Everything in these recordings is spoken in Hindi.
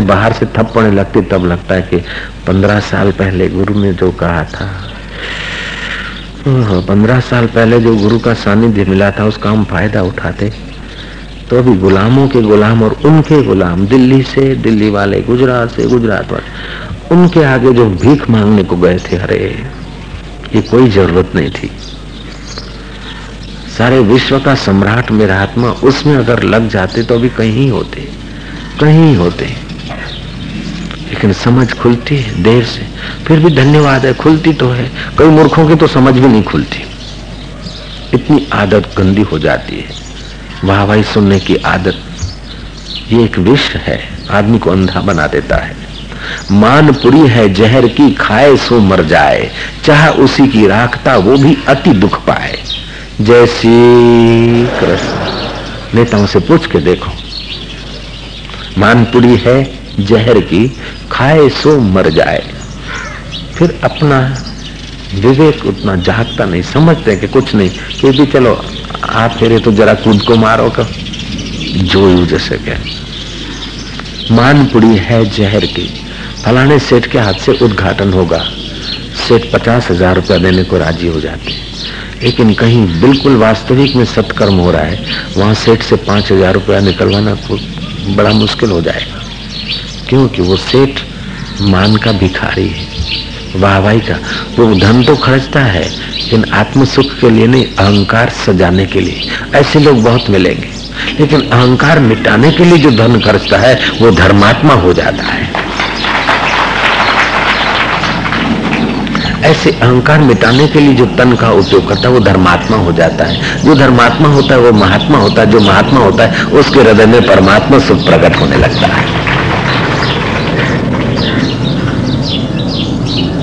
बाहर से थप्पड़े लगती, तब लगता है कि पंद्रह साल पहले गुरु ने जो कहा था पंद्रह साल पहले जो गुरु का सानिध्य मिला था, उसका हम फ़ायदा उठाते। तो अभी गुलामों के गुलाम और उनके गुलाम, दिल्ली से, दिल्ली वाले, गुजरात से, गुजरात वाले, उनके आगे जो भीख मांगने को गए थे, अरे, ये कोई ज़रूरत नहीं थी। सारे विश्व का सम्राट मेरा आत्मा, उसमें अगर लग जाते तो अभी कहीं होते कहीं होते। लेकिन समझ खुलती है, देर से। फिर भी धन्यवाद है, खुलती तो है। कई मूर्खों की तो समझ भी नहीं खुलती। इतनी आदत गंदी हो जाती है। वाह सुनने की आदत। ये एक विष है, आदमी को अंधा बना देता है। मानपुरी है, जहर की खाए सो मर जाए। चाह उसी की राखता, वो भी अति दुख पाए। जैसी कृष्ण। नेताओं से पूछ के देखो। मानपुरी है जहर की खाए सो मर जाए। फिर अपना विवेक उतना जागता नहीं, समझते कि कुछ नहीं। कि भी चलो आप फेरे तो जरा कूद को मारो का जो जैसे क्या मानपुरी है जहर की। फलाने सेठ के हाथ से उद्घाटन होगा। सेठ पचास हज़ार रुपया देने को राज़ी हो जाते हैं। लेकिन कहीं बिल्कुल वास्तविक में सत्कर्म हो रहा है, वहाँ सेठ से पाँच हज़ार रुपया निकलवाना बड़ा मुश्किल हो जाएगा। क्योंकि वो सेठ मान का भिखारी है। वाहवाही का, वो धन तो खर्चता है, लेकिन आत्म सुख के लिए नहीं, अहंकार सजाने के लिए। ऐसे लोग बहुत मिलेंगे। लेकिन अहंकार मिटाने के लिए जो धन खर्चता है, वो धर्मात्मा हो जाता है। ऐसे अहंकार मिटाने के लिए जो तन का उपयोग करता है, वो धर्मात्मा हो जाता है। जो धर्मात्मा होता है, वो महात्मा होता है। जो महात्मा होता है, उसके हृदय में परमात्मा सुख प्रकट होने लगता है।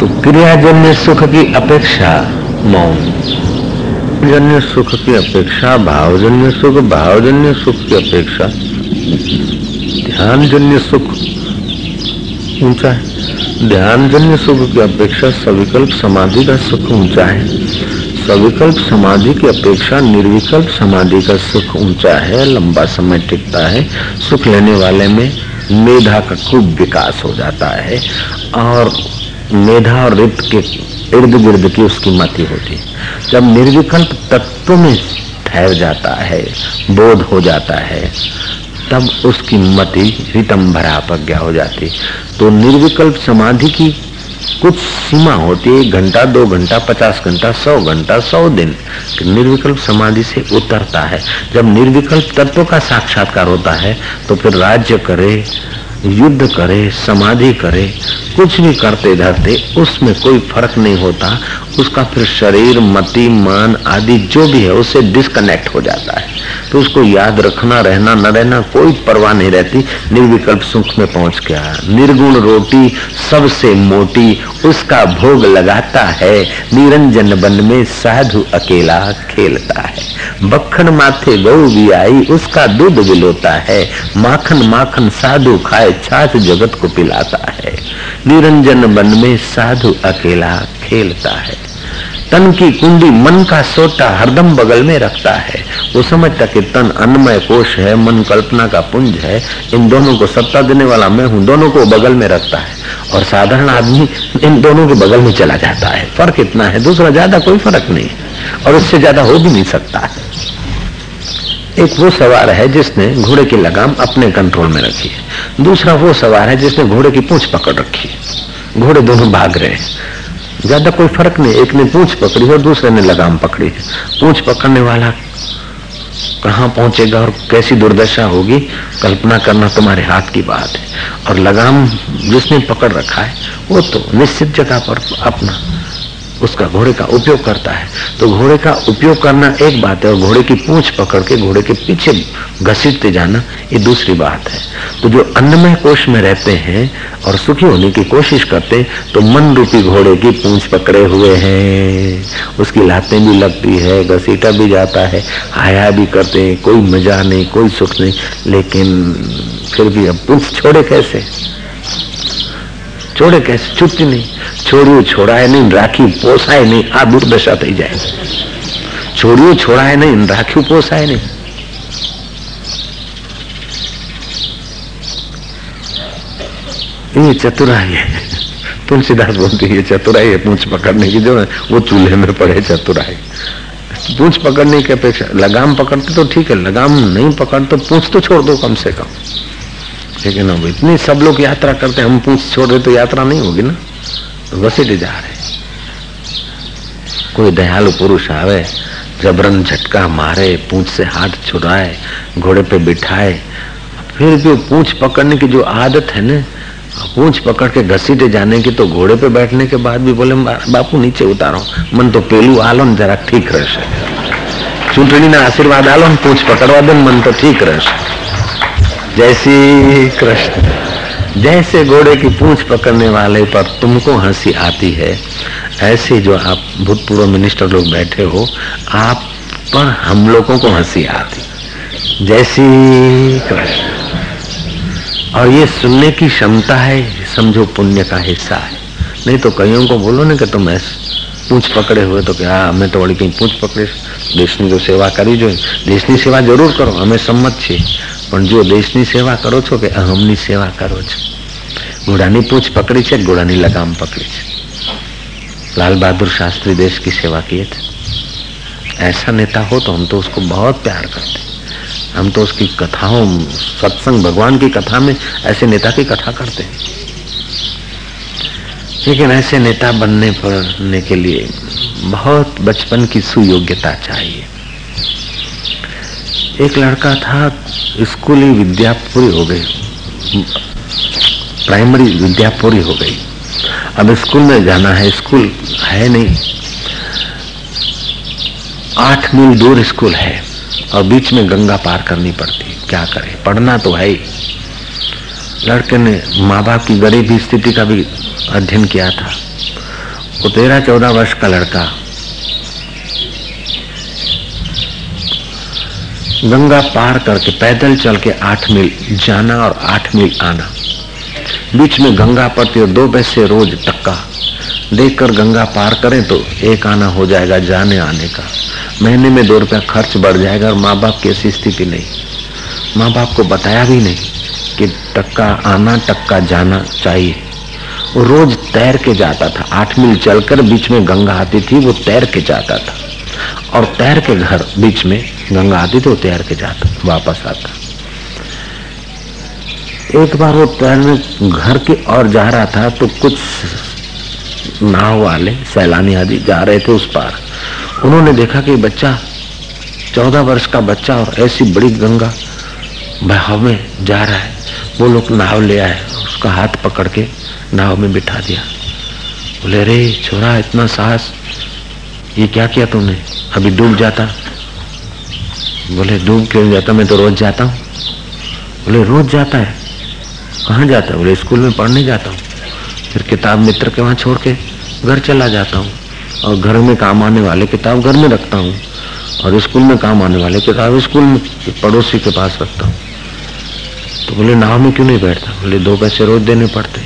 तो क्रियाजन्य सुख की अपेक्षा मौन। जन्य सुख की अपेक्षा, भावजन्य सुख भावजन्य सुख की अपेक्षा। ध्यानजन्य सुख ऊँचा है। ध्यानजन्य सुख की अपेक्षा सविकल्प समाधि का सुख ऊँचा है। सविकल्प समाधि की अपेक्षा निर्विकल्प समाधि का सुख ऊँचा है। लंबा समय टिकता है। सुख लेने वाले में मेधा का खूब विकास हो जाता है। और मेधा और रित के इर्द गिर्द की उसकी मति होती। है जब निर्विकल्प तत्व में ठहर जाता है, बोध हो जाता है, तब उसकी मति रितम भरा प्रज्ञा हो जाती। तो निर्विकल्प समाधि की कुछ सीमा होती है, घंटा, दो घंटा, पचास घंटा, सौ घंटा, सौ दिन निर्विकल्प समाधि से उतरता है। जब निर्विकल्प तत्व का साक्षात्कार होता है तो फिर राज्य करे, युद्ध करे, समाधि करे कुछ भी करते धरते उसमें कोई फ़र्क नहीं होता, उसका फिर शरीर, मति, मान आदि जो भी है उससे डिस्कनेक्ट हो जाता है। तो उसको याद रखना, रहना, न रहना कोई परवाह नहीं रहती। निर्विकल्प सुख में पहुँच गया। निर्गुण रोटी सबसे मोटी, उसका भोग लगाता है। निरंजन बन में साधु अकेला खेलता है। बखन माथे गौ भी आई, उसका दूध विलोता है। माखन माखन साधु खाए, छाछ जगत को पिलाता है। निरंजन मन में साधु अकेला खेलता है। तन की कुंडी मन का सोटा हरदम बगल में रखता है। वो समझता कि तन अन्नमय कोश है, मन कल्पना का पुंज है। इन दोनों को सत्ता देने वाला मैं हूँ, दोनों को बगल में रखता है। और साधारण आदमी इन दोनों के बगल में चला जाता है। फ़र्क इतना है, दूसरा ज़्यादा कोई फ़र्क नहीं। और इससे ज़्यादा हो भी नहीं सकता। है एक वो सवार है जिसने घोड़े की लगाम अपने कंट्रोल में रखी है। दूसरा वो सवार है जिसने घोड़े की पूंछ पकड़ रखी है। घोड़े दोनों भाग रहे हैं। ज़्यादा कोई फ़र्क नहीं, एक ने पूछ पकड़ी और दूसरे ने लगाम पकड़ी है। पूछ पकड़ने वाला कहाँ पहुंचेगा और कैसी दुर्दशा होगी? कल्पना करना तुम्हारे हाथ की बात है। और लगाम जिसने पकड़ रखा है, वो तो निश्चित जगह पर अपना उसका घोड़े का उपयोग करता है। तो घोड़े का उपयोग करना एक बात है और घोड़े की पूंछ पकड़ के घोड़े के पीछे घसीटते जाना ये दूसरी बात है। तो जो अन्नमय कोष में रहते हैं और सुखी होने की कोशिश करते तो मन रूपी घोड़े की पूंछ पकड़े हुए हैं। उसकी लातें भी लगती है, घसीटा भी जाता है, हाया भी करते हैं, कोई मज़ा नहीं, कोई सुख नहीं। लेकिन फिर भी अब पूंछ छोड़े कैसे? छोड़े कैसे? छुट्टी नहीं। છોડ્યું છોડાય નહીં રાખ્યું પોસાય નહીં આ દુર્દશા થઈ જાય છોડ્યું છોડાય નહીં રાખ્યું પોસાય નહીં ये चतुराई है तुलसीदास बोलती है चतुराई है पूछ पकड़ने की जो है वो चूल्हे में पड़े चतुराई पूछ पकड़ने की अपेक्षा लगाम पकड़ते तो ठीक है लगाम नहीं पकड़ तो पूछ तो छोड़ दो कम से कम लेकिन अब इतनी सब लोग यात्रा करते हम पूछ छोड़ दे तो यात्रा नहीं होगी ना घसीटे जा रहे कोई दयालु पुरुष आवे जबरन झटका मारे पूछ से हाथ छुड़ाए घोड़े पे बिठाए फिर भी पूछ पकड़ने की जो आदत है ना पूछ पकड़ के घसीटे जाने की तो घोड़े पे बैठने के बाद भी बोले बापू नीचे उतारो मन तो पेलू आलो जरा ठीक रहे चूंटनी ना आशीर्वाद आलो पूछ पकड़वा दे मन तो ठीक रहे जैसी कृष्ण जैसे घोड़े की पूछ पकड़ने वाले पर तुमको हंसी आती है ऐसे जो आप भूतपूर्व मिनिस्टर लोग बैठे हो आप पर हम लोगों को हंसी आती जैसी कृष्ण और ये सुनने की क्षमता है समझो पुण्य का हिस्सा है नहीं तो कईयों को बोलो ना कि तुम ऐसे पूछ पकड़े हुए तो क्या हमें तो वही कहीं पूछ पकड़े દેશની जो सेवा કરી जो દેશની સેવા જરૂર કરો અમે સંમત છીએ પણ જો દેશની સેવા કરો છો કે અહમની સેવા કરો છો ઘોડાની પૂછ પકડી છે ઘોડાની લગામ પકડી છે लाल बहादुर शास्त्री देश की सेवा किए थे ऐसा नेता हो तो हम तो उसको बहुत प्यार करते हम तो उसकी कथाओं सत्संग भगवान की कथा में ऐसे नेता की कथा करते हैं लेकिन ऐसे नेता बनने पड़ने के लिए बहुत बचपन की सुयोग्यता चाहिए एक लड़का था, स्कूली विद्या पूरी हो गई। प्राइमरी विद्या पूरी हो गई। अब स्कूल में जाना है, स्कूल है नहीं। आठ मील दूर स्कूल है, और बीच में गंगा पार करनी पड़ती। क्या करे? पढ़ना तो है ही। लड़के ने माँ बाप की गरीबी स्थिति का भी अध्ययन किया था। वो तेरह चौदह वर्ष का लड़का गंगा पार करके पैदल चल के आठ मील जाना और आठ मील आना। बीच में गंगा पड़ती और दो पैसे रोज टक्का। देखकर गंगा पार करें तो एक आना हो जाएगा जाने आने का। महीने में दो रुपया खर्च बढ़ जाएगा और माँ बाप की ऐसी स्थिति नहीं। माँ बाप को बताया भी नहीं कि टक्का आना, टक्का जाना चाहिए। वो रोज तैर के जाता था। आठ मील चलकर बीच में गंगा आती थी, वो तैर के जाता था। और तैर के घर बीच में गंगा आती तो तैर के जाता, वापस आता। एक बार वो तैरने घर की ओर जा रहा था तो कुछ नाव वाले, सैलानी आदि जा रहे थे उस पार। उन्होंने देखा कि बच्चा, चौदह वर्ष का बच्चा और ऐसी बड़ी गंगा बहाव में जा रहा है। वो लोग नाव ले आए, उसका हाथ पकड़ के नाव में बिठा दिया। बोले रे छोरा, इतना साहस, ये क्या किया तुमने? अभी डूब जाता बोले, डूब क्यों जाता? मैं तो रोज जाता हूँ। बोले, रोज जाता है? कहाँ जाता है? बोले, स्कूल में पढ़ने जाता हूँ। फिर किताब मित्र के वहाँ छोड़ के घर चला जाता हूँ। और घर में काम आने वाले किताब घर में रखता हूँ। और स्कूल में काम आने वाले किताब स्कूल में, पड़ोसी के पास रखता हूँ। तो बोले, नाव में क्यों नहीं बैठता? बोले, दो पैसे रोज देने पड़ते।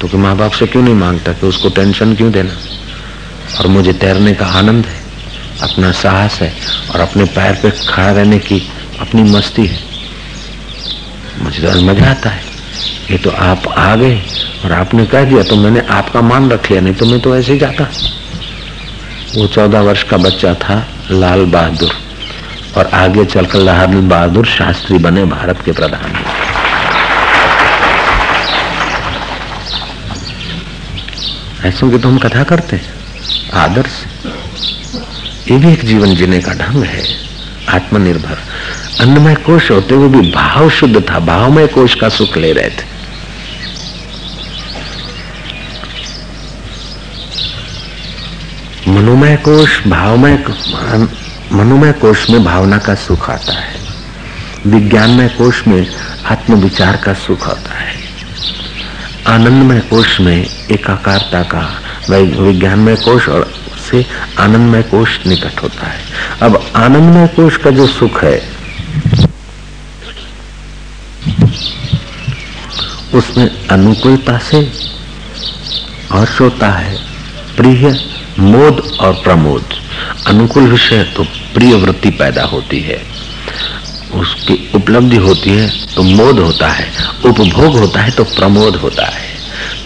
तो कि माँ बाप से क्यों नहीं माँगता कि उसको टेंशन क्यों देना? और मुझे तैरने का आनंद है। अपना साहस है और अपने पैर पे खड़ा रहने की अपनी मस्ती है। मुझे तो मज़ा आता है। ये तो आप आ गए और आपने कह दिया तो मैंने आपका मान रख लिया, नहीं तो मैं तो ऐसे ही जाता। वो चौदह वर्ष का बच्चा था, लाल बहादुर। और आगे चलकर लाल बहादुर शास्त्री बने भारत के प्रधानमंत्री ऐसों की तो हम कथा करते हैं, आदर्श। ये भी एक जीवन जीने का ढंग है। आत्मनिर्भर। अन्नमय कोश होते हुए भी भाव शुद्ध था। भावमय कोश का सुख ले रहे थे। मनोमय कोश, भावमय मनोमय कोश में भावना का सुख आता है। विज्ञानमय कोश में आत्मविचार का सुख आता है। आनंदमय कोश में एकाकारता का विज्ञानमय कोश और से आनंदमय कोश निकट होता है। अब आनंदमय कोश का जो सुख है, उसमें अनुकूलता से हर्ष होता है, प्रिय मोद और प्रमोद। अनुकूल विषय तो प्रिय वृत्ति पैदा होती है। उसकी उपलब्धि होती है तो मोद होता है, उपभोग होता है तो प्रमोद होता है।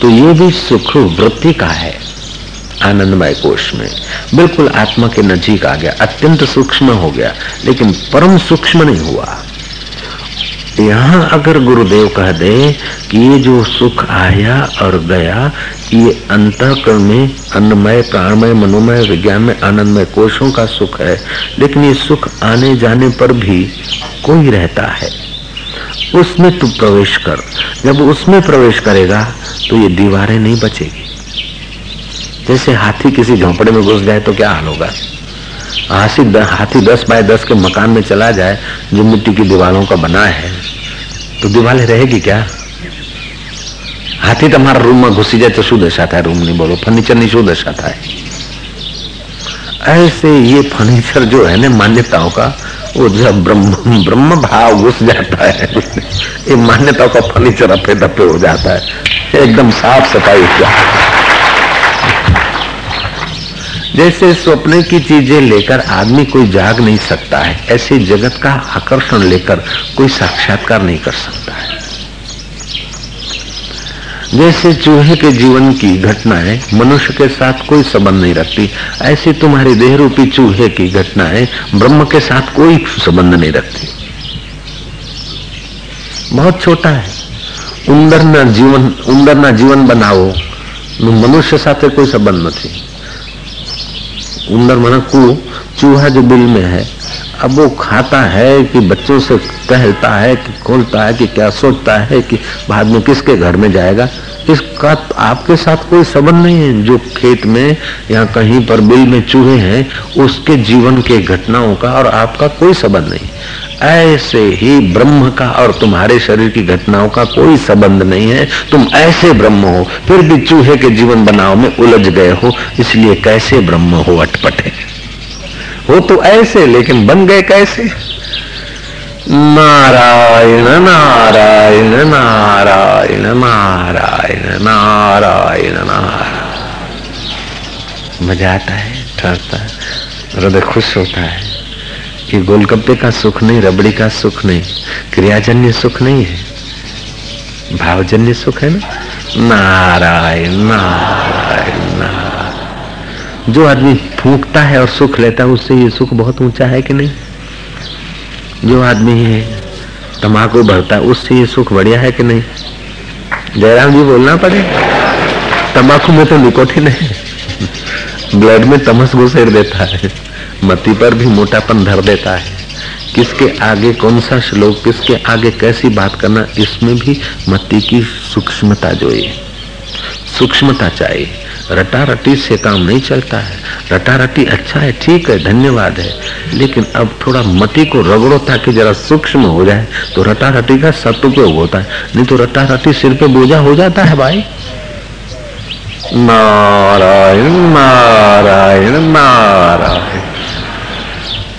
तो ये भी सुख वृत्ति का है। आनंदमय कोश में। बिल्कुल आत्मा के नजीक आ गया, अत्यंत सूक्ष्म हो गया, लेकिन परम सूक्ष्म नहीं हुआ। यहाँ अगर गुरुदेव कह दे कि ये जो सुख आया और गया, ये अंतकरण में अन्नमय, प्राणमय, मनोमय विज्ञान में आनंदमय कोशों का सुख है, लेकिन ये सुख आने जाने पर भी कोई रहता है। उसमें तू प्रवेश कर। जब उसमें प्रवेश करेगा तो ये दीवारें नहीं बचेगी। जैसे हाथी किसी झोंपड़े में घुस जाए तो क्या हाल होगा? हाथी हाथी दस बाय दस के मकान में चला जाए, जो मिट्टी की दीवारों का बना है तो दीवारें रहेगी क्या? हाथी तुम्हारा रूम में घुसी जाए तो शू दशा था रूम नहीं बोलो, फर्नीचर नहीं शू दशा था ऐसे ये फर्नीचर जो है ना मान्यताओं का, वो जब ब्रह्म ब्रह्म भाव घुस जाता है, ये मान्यताओं का फर्नीचर अपे दपे हो जाता है, एकदम साफ़ सफ़ाई है। जैसे स्वप्न की चीज़ें लेकर आदमी कोई जाग नहीं सकता है, ऐसे जगत का आकर्षण लेकर कोई साक्षात्कार नहीं कर सकता है। जैसे चूहे के जीवन की घटनाएँ मनुष्य के साथ कोई संबंध नहीं रखती, ऐसी तुम्हारी देह रूपी चूहे की घटनाएँ ब्रह्म के साथ कोई संबंध नहीं रखती। बहुत छोटा है। जीवन उंदर ना जीवन बनाओ, मनुष्य साथ कोई संबंध नहीं। उंदर मन कू चूहा जो बिल में है, अब वो खाता है कि बच्चों से कहता है कि खोलता है कि क्या सोचता है कि बाद में किसके घर में जाएगा? इसका आपके साथ कोई संबंध नहीं है। जो खेत में या कहीं पर बिल में चूहे हैं, उसके जीवन के घटनाओं का और आपका कोई संबंध नहीं। ऐसे ही ब्रह्म का और तुम्हारे शरीर की घटनाओं का कोई संबंध नहीं है। तुम ऐसे ब्रह्म हो, फिर भी चूहे के जीवन बनाव में उलझ गए हो, इसलिए कैसे ब्रह्म हो अटपटे? हो तो ऐसे, लेकिन बन गए कैसे? नारायण नारायण नारायण नारायण नारायण नारायण। मज़ा आता है ठहरता है, हृदय खुश होता है। कि गोलगप्पे का सुख नहीं, रबड़ी का सुख नहीं, क्रियाजन्य सुख नहीं है। भावजन्य सुख है ना? नारायण नारायण नारायण। जो आदमी फूकता है और सुख लेता है, उससे ये सुख बहुत ऊँचा है कि नहीं? जो आदमी है तमाकू भरता है, उससे ये सुख बढ़िया है कि नहीं? जयराम जी बोलना पड़े। तमाकू में तो निकोटिन है। ब्लड में तमस घुसेर देता है। मती पर भी मोटापन धर देता है। किसके आगे कौन सा श्लोक, किसके आगे कैसी बात करना, इसमें भी मती की सूक्ष्मता जो है सूक्ष्मता चाहिए रटा रटी से काम नहीं चलता है। रटा रटी अच्छा है, ठीक है, धन्यवाद है। लेकिन अब थोड़ा मति को रगड़ो ताकि जरा सूक्ष्म हो जाए तो रटा रटी का सदुपयोग होता है। नहीं तो रटा रटी सिर पे बोझा हो जाता है भाई। नारायण नारायण नारायण।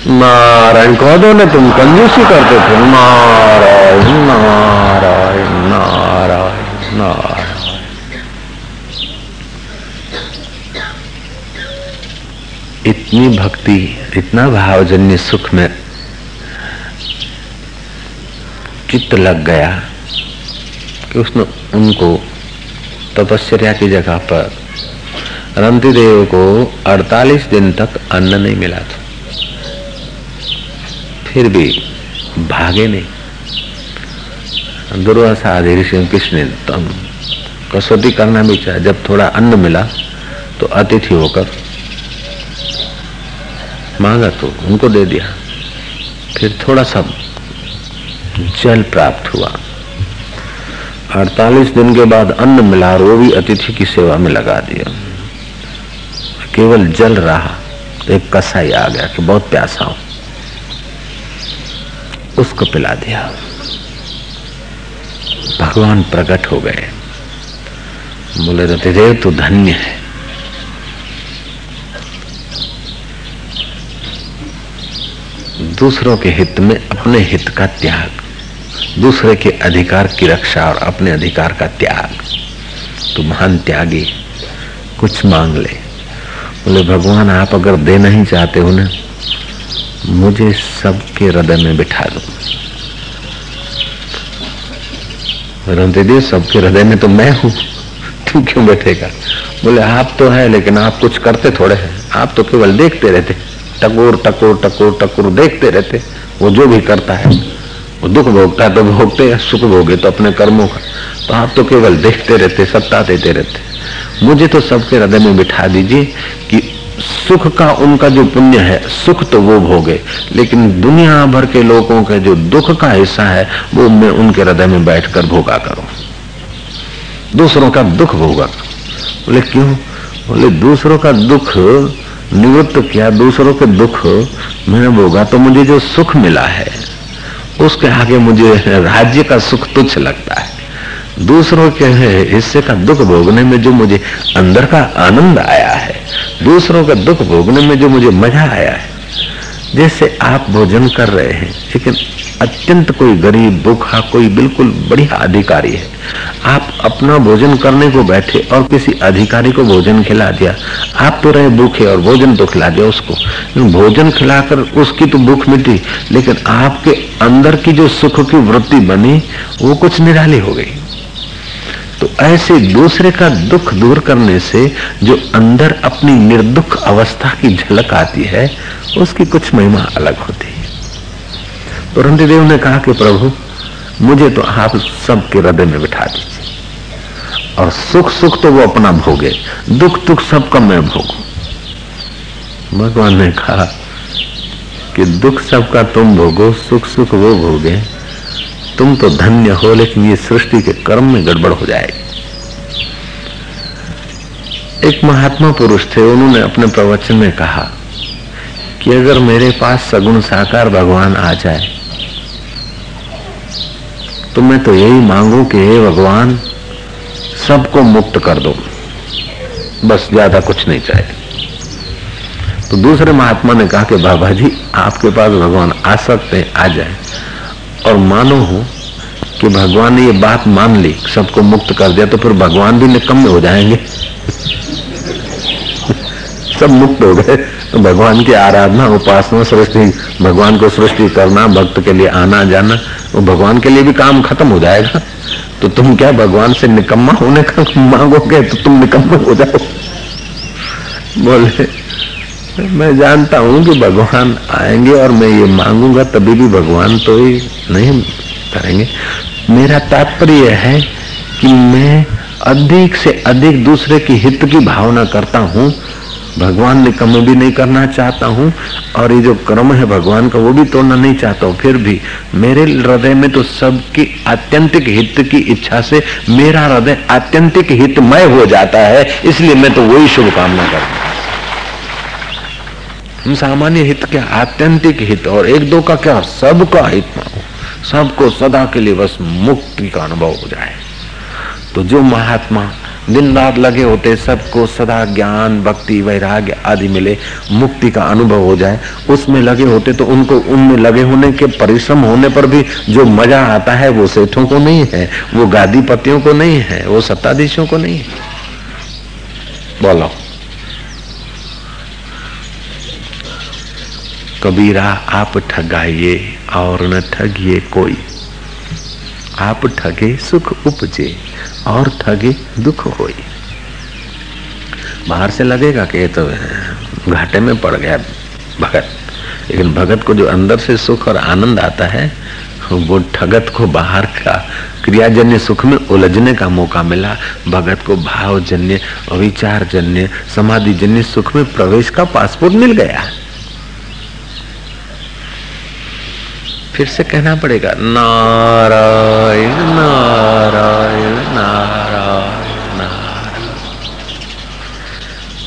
नारायण कह दो ना तुम कंजूसी करते थे। नारायण नारायण नारायण नारायण। इतनी भक्ति, इतना भावजन्य सुख में चित्त लग गया कि उसने उनको तपस्या की जगह पर रंती देव को 48 दिन तक अन्न नहीं मिला था। फिर भी भागे नहीं। दुर्वासा ऋषि कृष्ण तम कसौटी करना भी चाहे, जब थोड़ा अन्न मिला तो अतिथि होकर मांगा तो उनको दे दिया। फिर थोड़ा सा जल प्राप्त हुआ। 48 दिन के बाद अन्न मिला और वो भी अतिथि की सेवा में लगा दिया। केवल जल रहा तो एक कसाई आ गया कि बहुत प्यासा हो। उसको पिला दिया। भगवान प्रकट हो गए। बोले, रतिदेव तो धन्य है। दूसरों के हित में अपने हित का त्याग, दूसरे के अधिकार की रक्षा और अपने अधिकार का त्याग। तो महान त्यागी, कुछ मांग ले। बोले, भगवान, आप अगर देना ही चाहते हो ना मुझे सबके हृदय में बिठा दो सबके हृदय में तो मैं हूँ। तू क्यों बैठेगा? बोले, आप तो है, लेकिन आप कुछ करते थोड़े हैं। आप तो केवल देखते रहते। टकोर टकोर टकोर टकोर देखते रहते। वो जो भी करता है, वो दुख भोगता है तो भोगते हैं, सुख भोगे तो अपने कर्मों का। तो आप तो केवल देखते रहते, सत्ता देते रहते। मुझे तो सबके हृदय में बिठा दीजिए कि सुख का उनका जो पुण्य है, सुख तो वो भोगे। लेकिन दुनिया भर के लोगों के जो दुख का हिस्सा है, वो मैं उनके हृदय में बैठकर भोगा करूँ। दूसरों का दुख भोगा बोले, क्यों? बोले, दूसरों का दुख निवृत्त किया, दूसरों के दुख मैंने भोगा तो मुझे जो सुख मिला है, उसके आगे मुझे राज्य का सुख तुच्छ लगता है। दूसरों के हिस्से का दुख भोगने में जो मुझे अंदर का आनंद आया है, दूसरों का दुख भोगने में जो मुझे मज़ा आया है। जैसे आप भोजन कर रहे हैं, लेकिन अत्यंत कोई गरीब, भूखा, कोई बिल्कुल बढ़िया अधिकारी है। आप अपना भोजन करने को बैठे और किसी अधिकारी को भोजन खिला दिया। आप तो रहे भूखे और भोजन तो खिला दिया उसको। भोजन खिलाकर उसकी तो भूख मिटी, लेकिन आपके अंदर की जो सुख की वृत्ति बनी, वो कुछ निराली हो गई। तो ऐसे दूसरे का दुख दूर करने से जो अंदर अपनी निर्दुख अवस्था की झलक आती है, उसकी कुछ महिमा अलग होती है। तो रंतिदेव ने कहा कि प्रभु, मुझे तो आप सबके हृदय में बिठा दीजिए। और सुख सुख तो वो अपना भोगे दुख दुख सबका मैं भोगू। भगवान ने कहा कि दुख सबका तुम भोगो सुख सुख वो भोगे तुम तो धन्य हो, लेकिन ये सृष्टि के कर्म में गड़बड़ हो जाएगी। एक महात्मा पुरुष थे, उन्होंने अपने प्रवचन में कहा कि अगर मेरे पास सगुण साकार भगवान आ जाए तो मैं तो यही मांगू कि हे भगवान, सबको मुक्त कर दो। बस ज़्यादा कुछ नहीं चाहिए। तो दूसरे महात्मा ने कहा कि बाबा जी, आपके पास भगवान आ सकते हैं, आ जाए। और मानो हो कि भगवान ने ये बात मान ली, सबको मुक्त कर दिया तो फिर भगवान भी निकम्मे हो जाएँगे। सब मुक्त हो गए तो भगवान की आराधना, उपासना, सृष्टि, भगवान को सृष्टि करना, भक्त के लिए आना, जाना, वो भगवान के लिए भी काम खत्म हो जाएगा। तो तुम क्या भगवान से निकम्मा होने का मांगोगे तो तुम निकम्मे हो जाओ। बोले मैं जानता हूँ कि भगवान आएँगे और मैं ये मांगूँगा, तभी भी भगवान तो ही नहीं करेंगे। मेरा तात्पर्य है कि मैं अधिक से अधिक दूसरे की हित की भावना करता हूँ। भगवान ने कम भी नहीं करना चाहता हूँ, और ये जो कर्म है भगवान का, वो भी तोड़ना नहीं चाहता हूँ। फिर भी मेरे हृदय में तो सबकी आत्यंतिक हित की इच्छा से मेरा हृदय आत्यंतिक हितमय हो जाता है। इसलिए मैं तो वही शुभकामना करता हम सामान्य हित क्या आत्यंतिक हित और एक दो का क्या सबका हित हो, सबको सदा के लिए बस मुक्ति का अनुभव हो जाए। तो जो महात्मा दिन रात लगे होते, सबको सदा ज्ञान, भक्ति, वैराग्य आदि मिले, मुक्ति का अनुभव हो जाए, उसमें लगे होते तो उनको उनमें लगे होने के परिश्रम होने पर भी जो मज़ा आता है, वो सेठों को नहीं है, वो गादी पतियों को नहीं है, वो सत्ताधीशों को नहीं है। बोलो। कबीरा, आप ठगाइए और न ठगिए कोई। आप ठगे सुख उपजे और ठगे दुख होई। बाहर से लगेगा कि तो घाटे में पड़ गया भगत। लेकिन भगत को जो अंदर से सुख और आनंद आता है, वो ठगत को बाहर का क्रियाजन्य सुख में उलझने का मौका मिला। भगत को भावजन्य समाधि जन्य सुख में प्रवेश का पासपोर्ट मिल गया। फिर से कहना पड़ेगा, नारायण नारायण नारायण नारायण।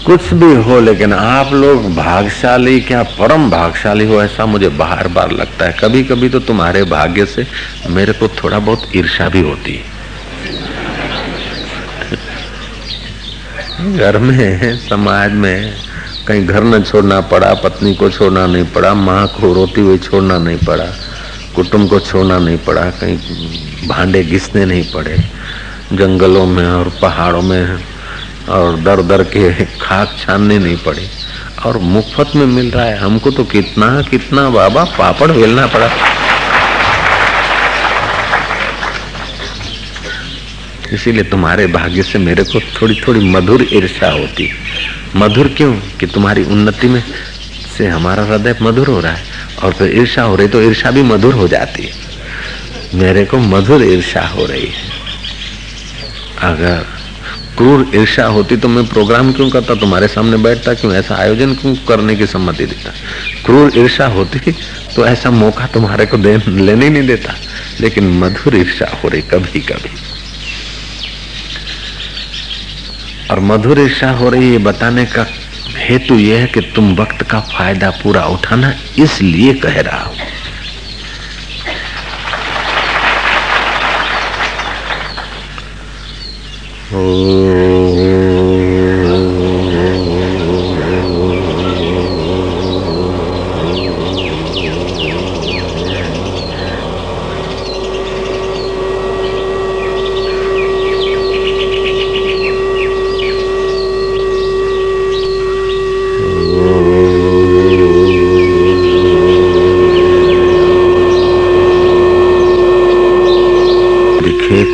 कुछ भी हो, लेकिन आप लोग भागशाली क्या परम भागशाली हो ऐसा मुझे बार बार लगता है। कभी कभी तो तुम्हारे भाग्य से मेरे को थोड़ा बहुत ईर्षा भी होती है। घर में, समाज में, कहीं घर न छोड़ना पड़ा, पत्नी को छोड़ना नहीं पड़ा, माँ को रोती हुई छोड़ना नहीं पड़ा। कुटुंब को छोड़ना नहीं पड़ा, कहीं भांडे घिसने नहीं पड़े। जंगलों में और पहाड़ों में और दर दर के खाक छानने नहीं पड़े। और मुफ़्त में मिल रहा है। हमको तो कितना कितना बाबा पापड़ बेलना पड़ा। इसीलिए तुम्हारे भाग्य से मेरे को थोड़ी थोड़ी मधुर ईर्षा होती। मधुर क्यों? कि तुम्हारी उन्नति में से हमारा हृदय मधुर हो रहा है। और फिर ईर्षा हो रही तो ईर्षा भी मधुर हो जाती है। मेरे को मधुर ईर्षा हो रही है। अगर क्रूर ईर्षा होती तो मैं प्रोग्राम क्यों करता? तुम्हारे सामने बैठता क्यों? ऐसा आयोजन क्यों करने की सम्मति देता? क्रूर ईर्षा होती तो ऐसा मौका तुम्हारे को लेने नहीं देता। लेकिन मधुर ईर्षा हो रही कभी कभी और मधुर ईर्षा हो रही है बताने का हेतु यह है कि तुम वक्त का फ़ायदा पूरा उठाना इसलिए कह रहा हूँ।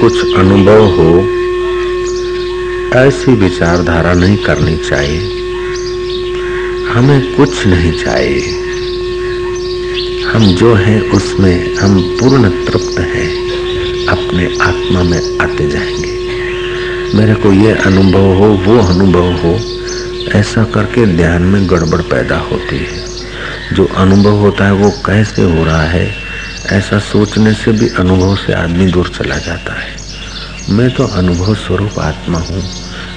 कुछ अनुभव हो, ऐसी विचारधारा नहीं करनी चाहिए। हमें कुछ नहीं चाहिए। हम जो हैं, उसमें हम पूर्ण तृप्त हैं। अपने आत्मा में आते जाएँगे। मेरे को ये अनुभव हो, वो अनुभव हो, ऐसा करके ध्यान में गड़बड़ पैदा होती है। जो अनुभव होता है, वो कैसे हो रहा है, ऐसा सोचने से भी अनुभव से आदमी दूर चला जाता है। मैं तो अनुभव स्वरूप आत्मा हूँ।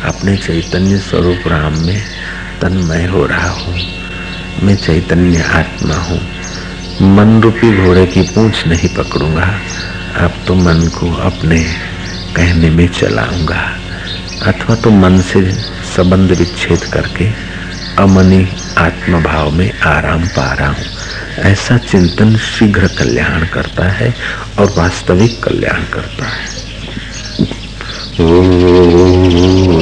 अपने चैतन्य स्वरूप राम में तन्मय हो रहा हूँ। मैं चैतन्य आत्मा हूँ। मन रूपी घोड़े की पूंछ नहीं पकड़ूँगा। अब तो मन को अपने कहने में चलाऊँगा। अथवा तो मन से संबंध विच्छेद करके अमनी आत्म भाव में आराम पा रहा हूँ। ऐसा चिंतन शीघ्र कल्याण करता है और वास्तविक कल्याण करता है। चैतन्य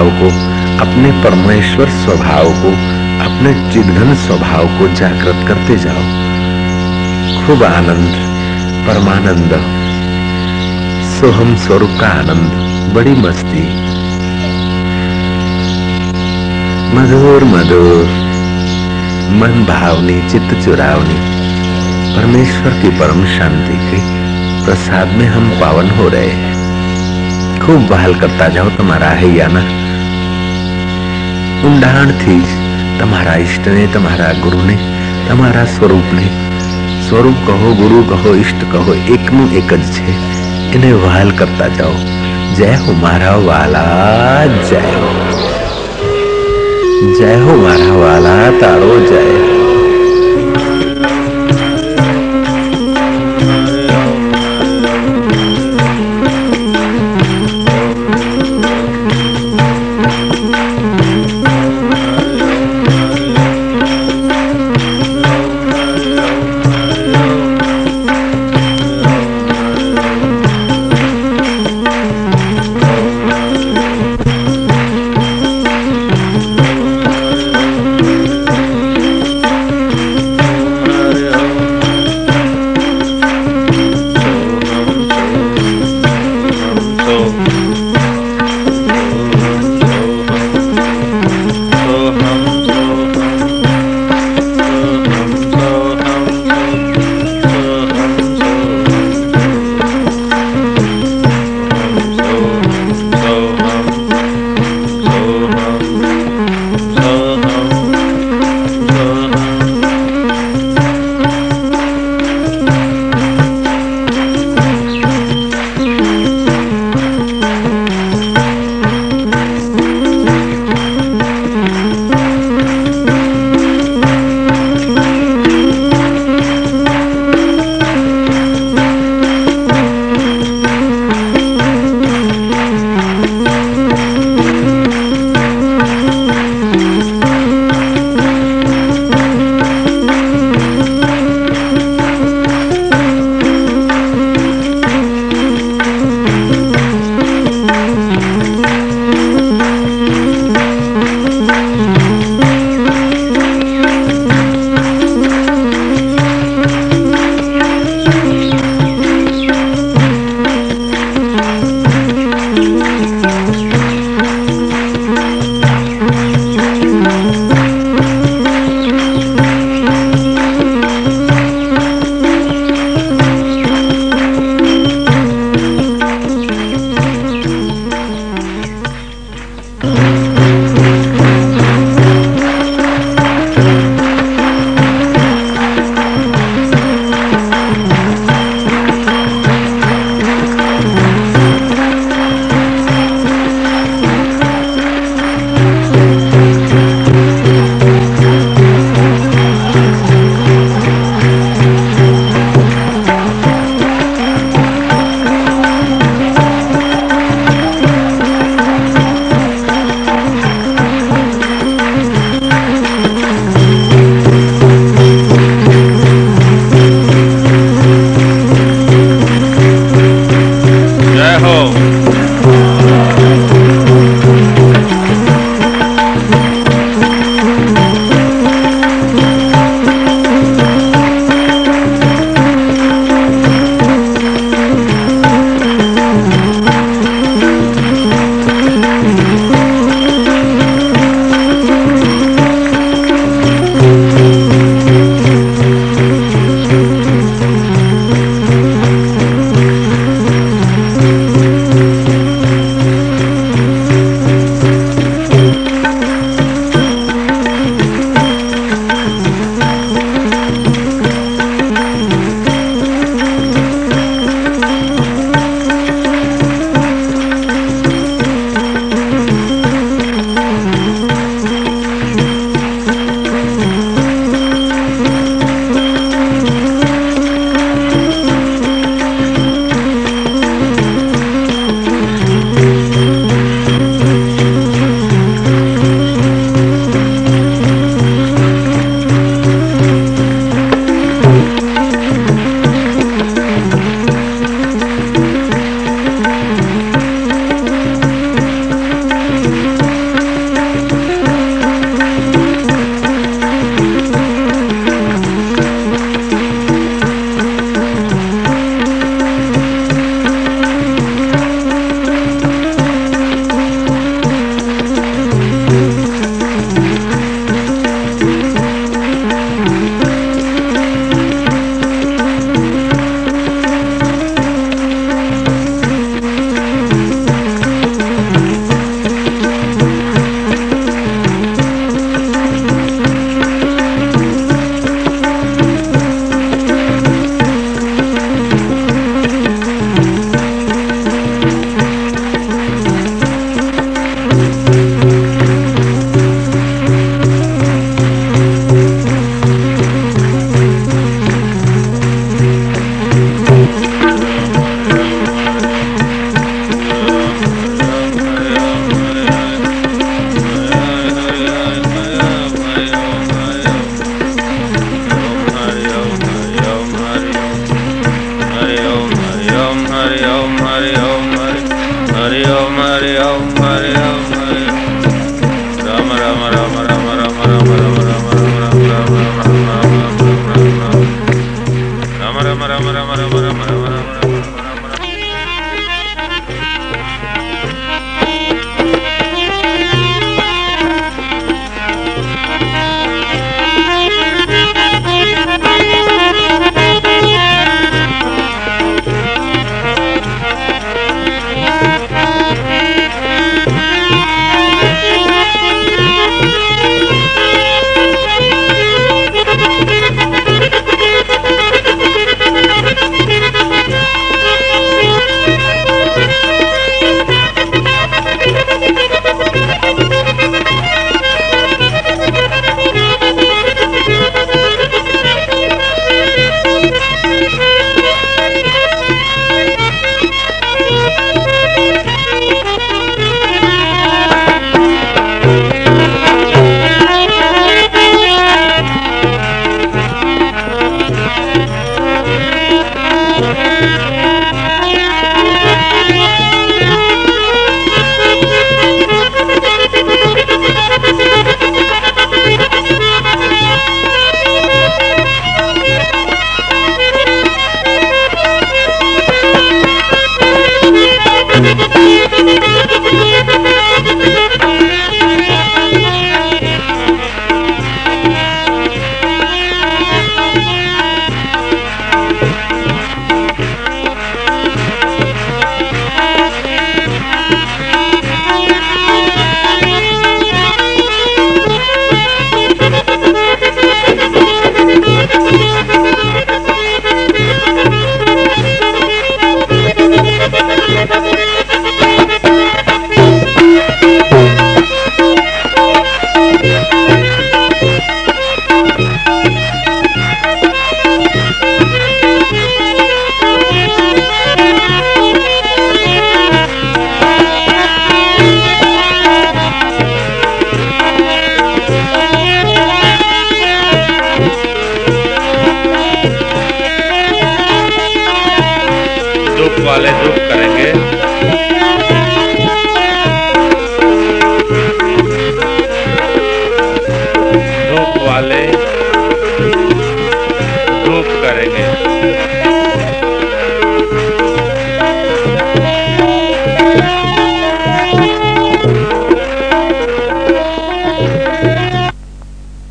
स्वभाव को, अपने परमेश्वर स्वभाव को, अपने चिदघन स्वभाव को जागृत करते जाओ। खूब आनंद, परमानंद, सोहम स्वरूप का आनंद बड़ी मस्ती। मधुर मधुर, मन भावनी, चित्त चुरावनी, परमेश्वर की परम शांति के प्रसाद में हम पावन हो रहे हैं। खूब बहाल करता जाओ, तुम्हारा है या ना? ઊંડાણથી તમારા ઈષ્ટને, તમારા ગુરુને, તમારા સ્વરૂપને. સ્વરૂપ કહો, ગુરુ કહો, ઈષ્ટ કહો, એકનું એક જ છે. એને વહાલ કરતા જાઓ. જય હો મારા વાલા, જય હો. જય હો મારા વાલા, તારો જય.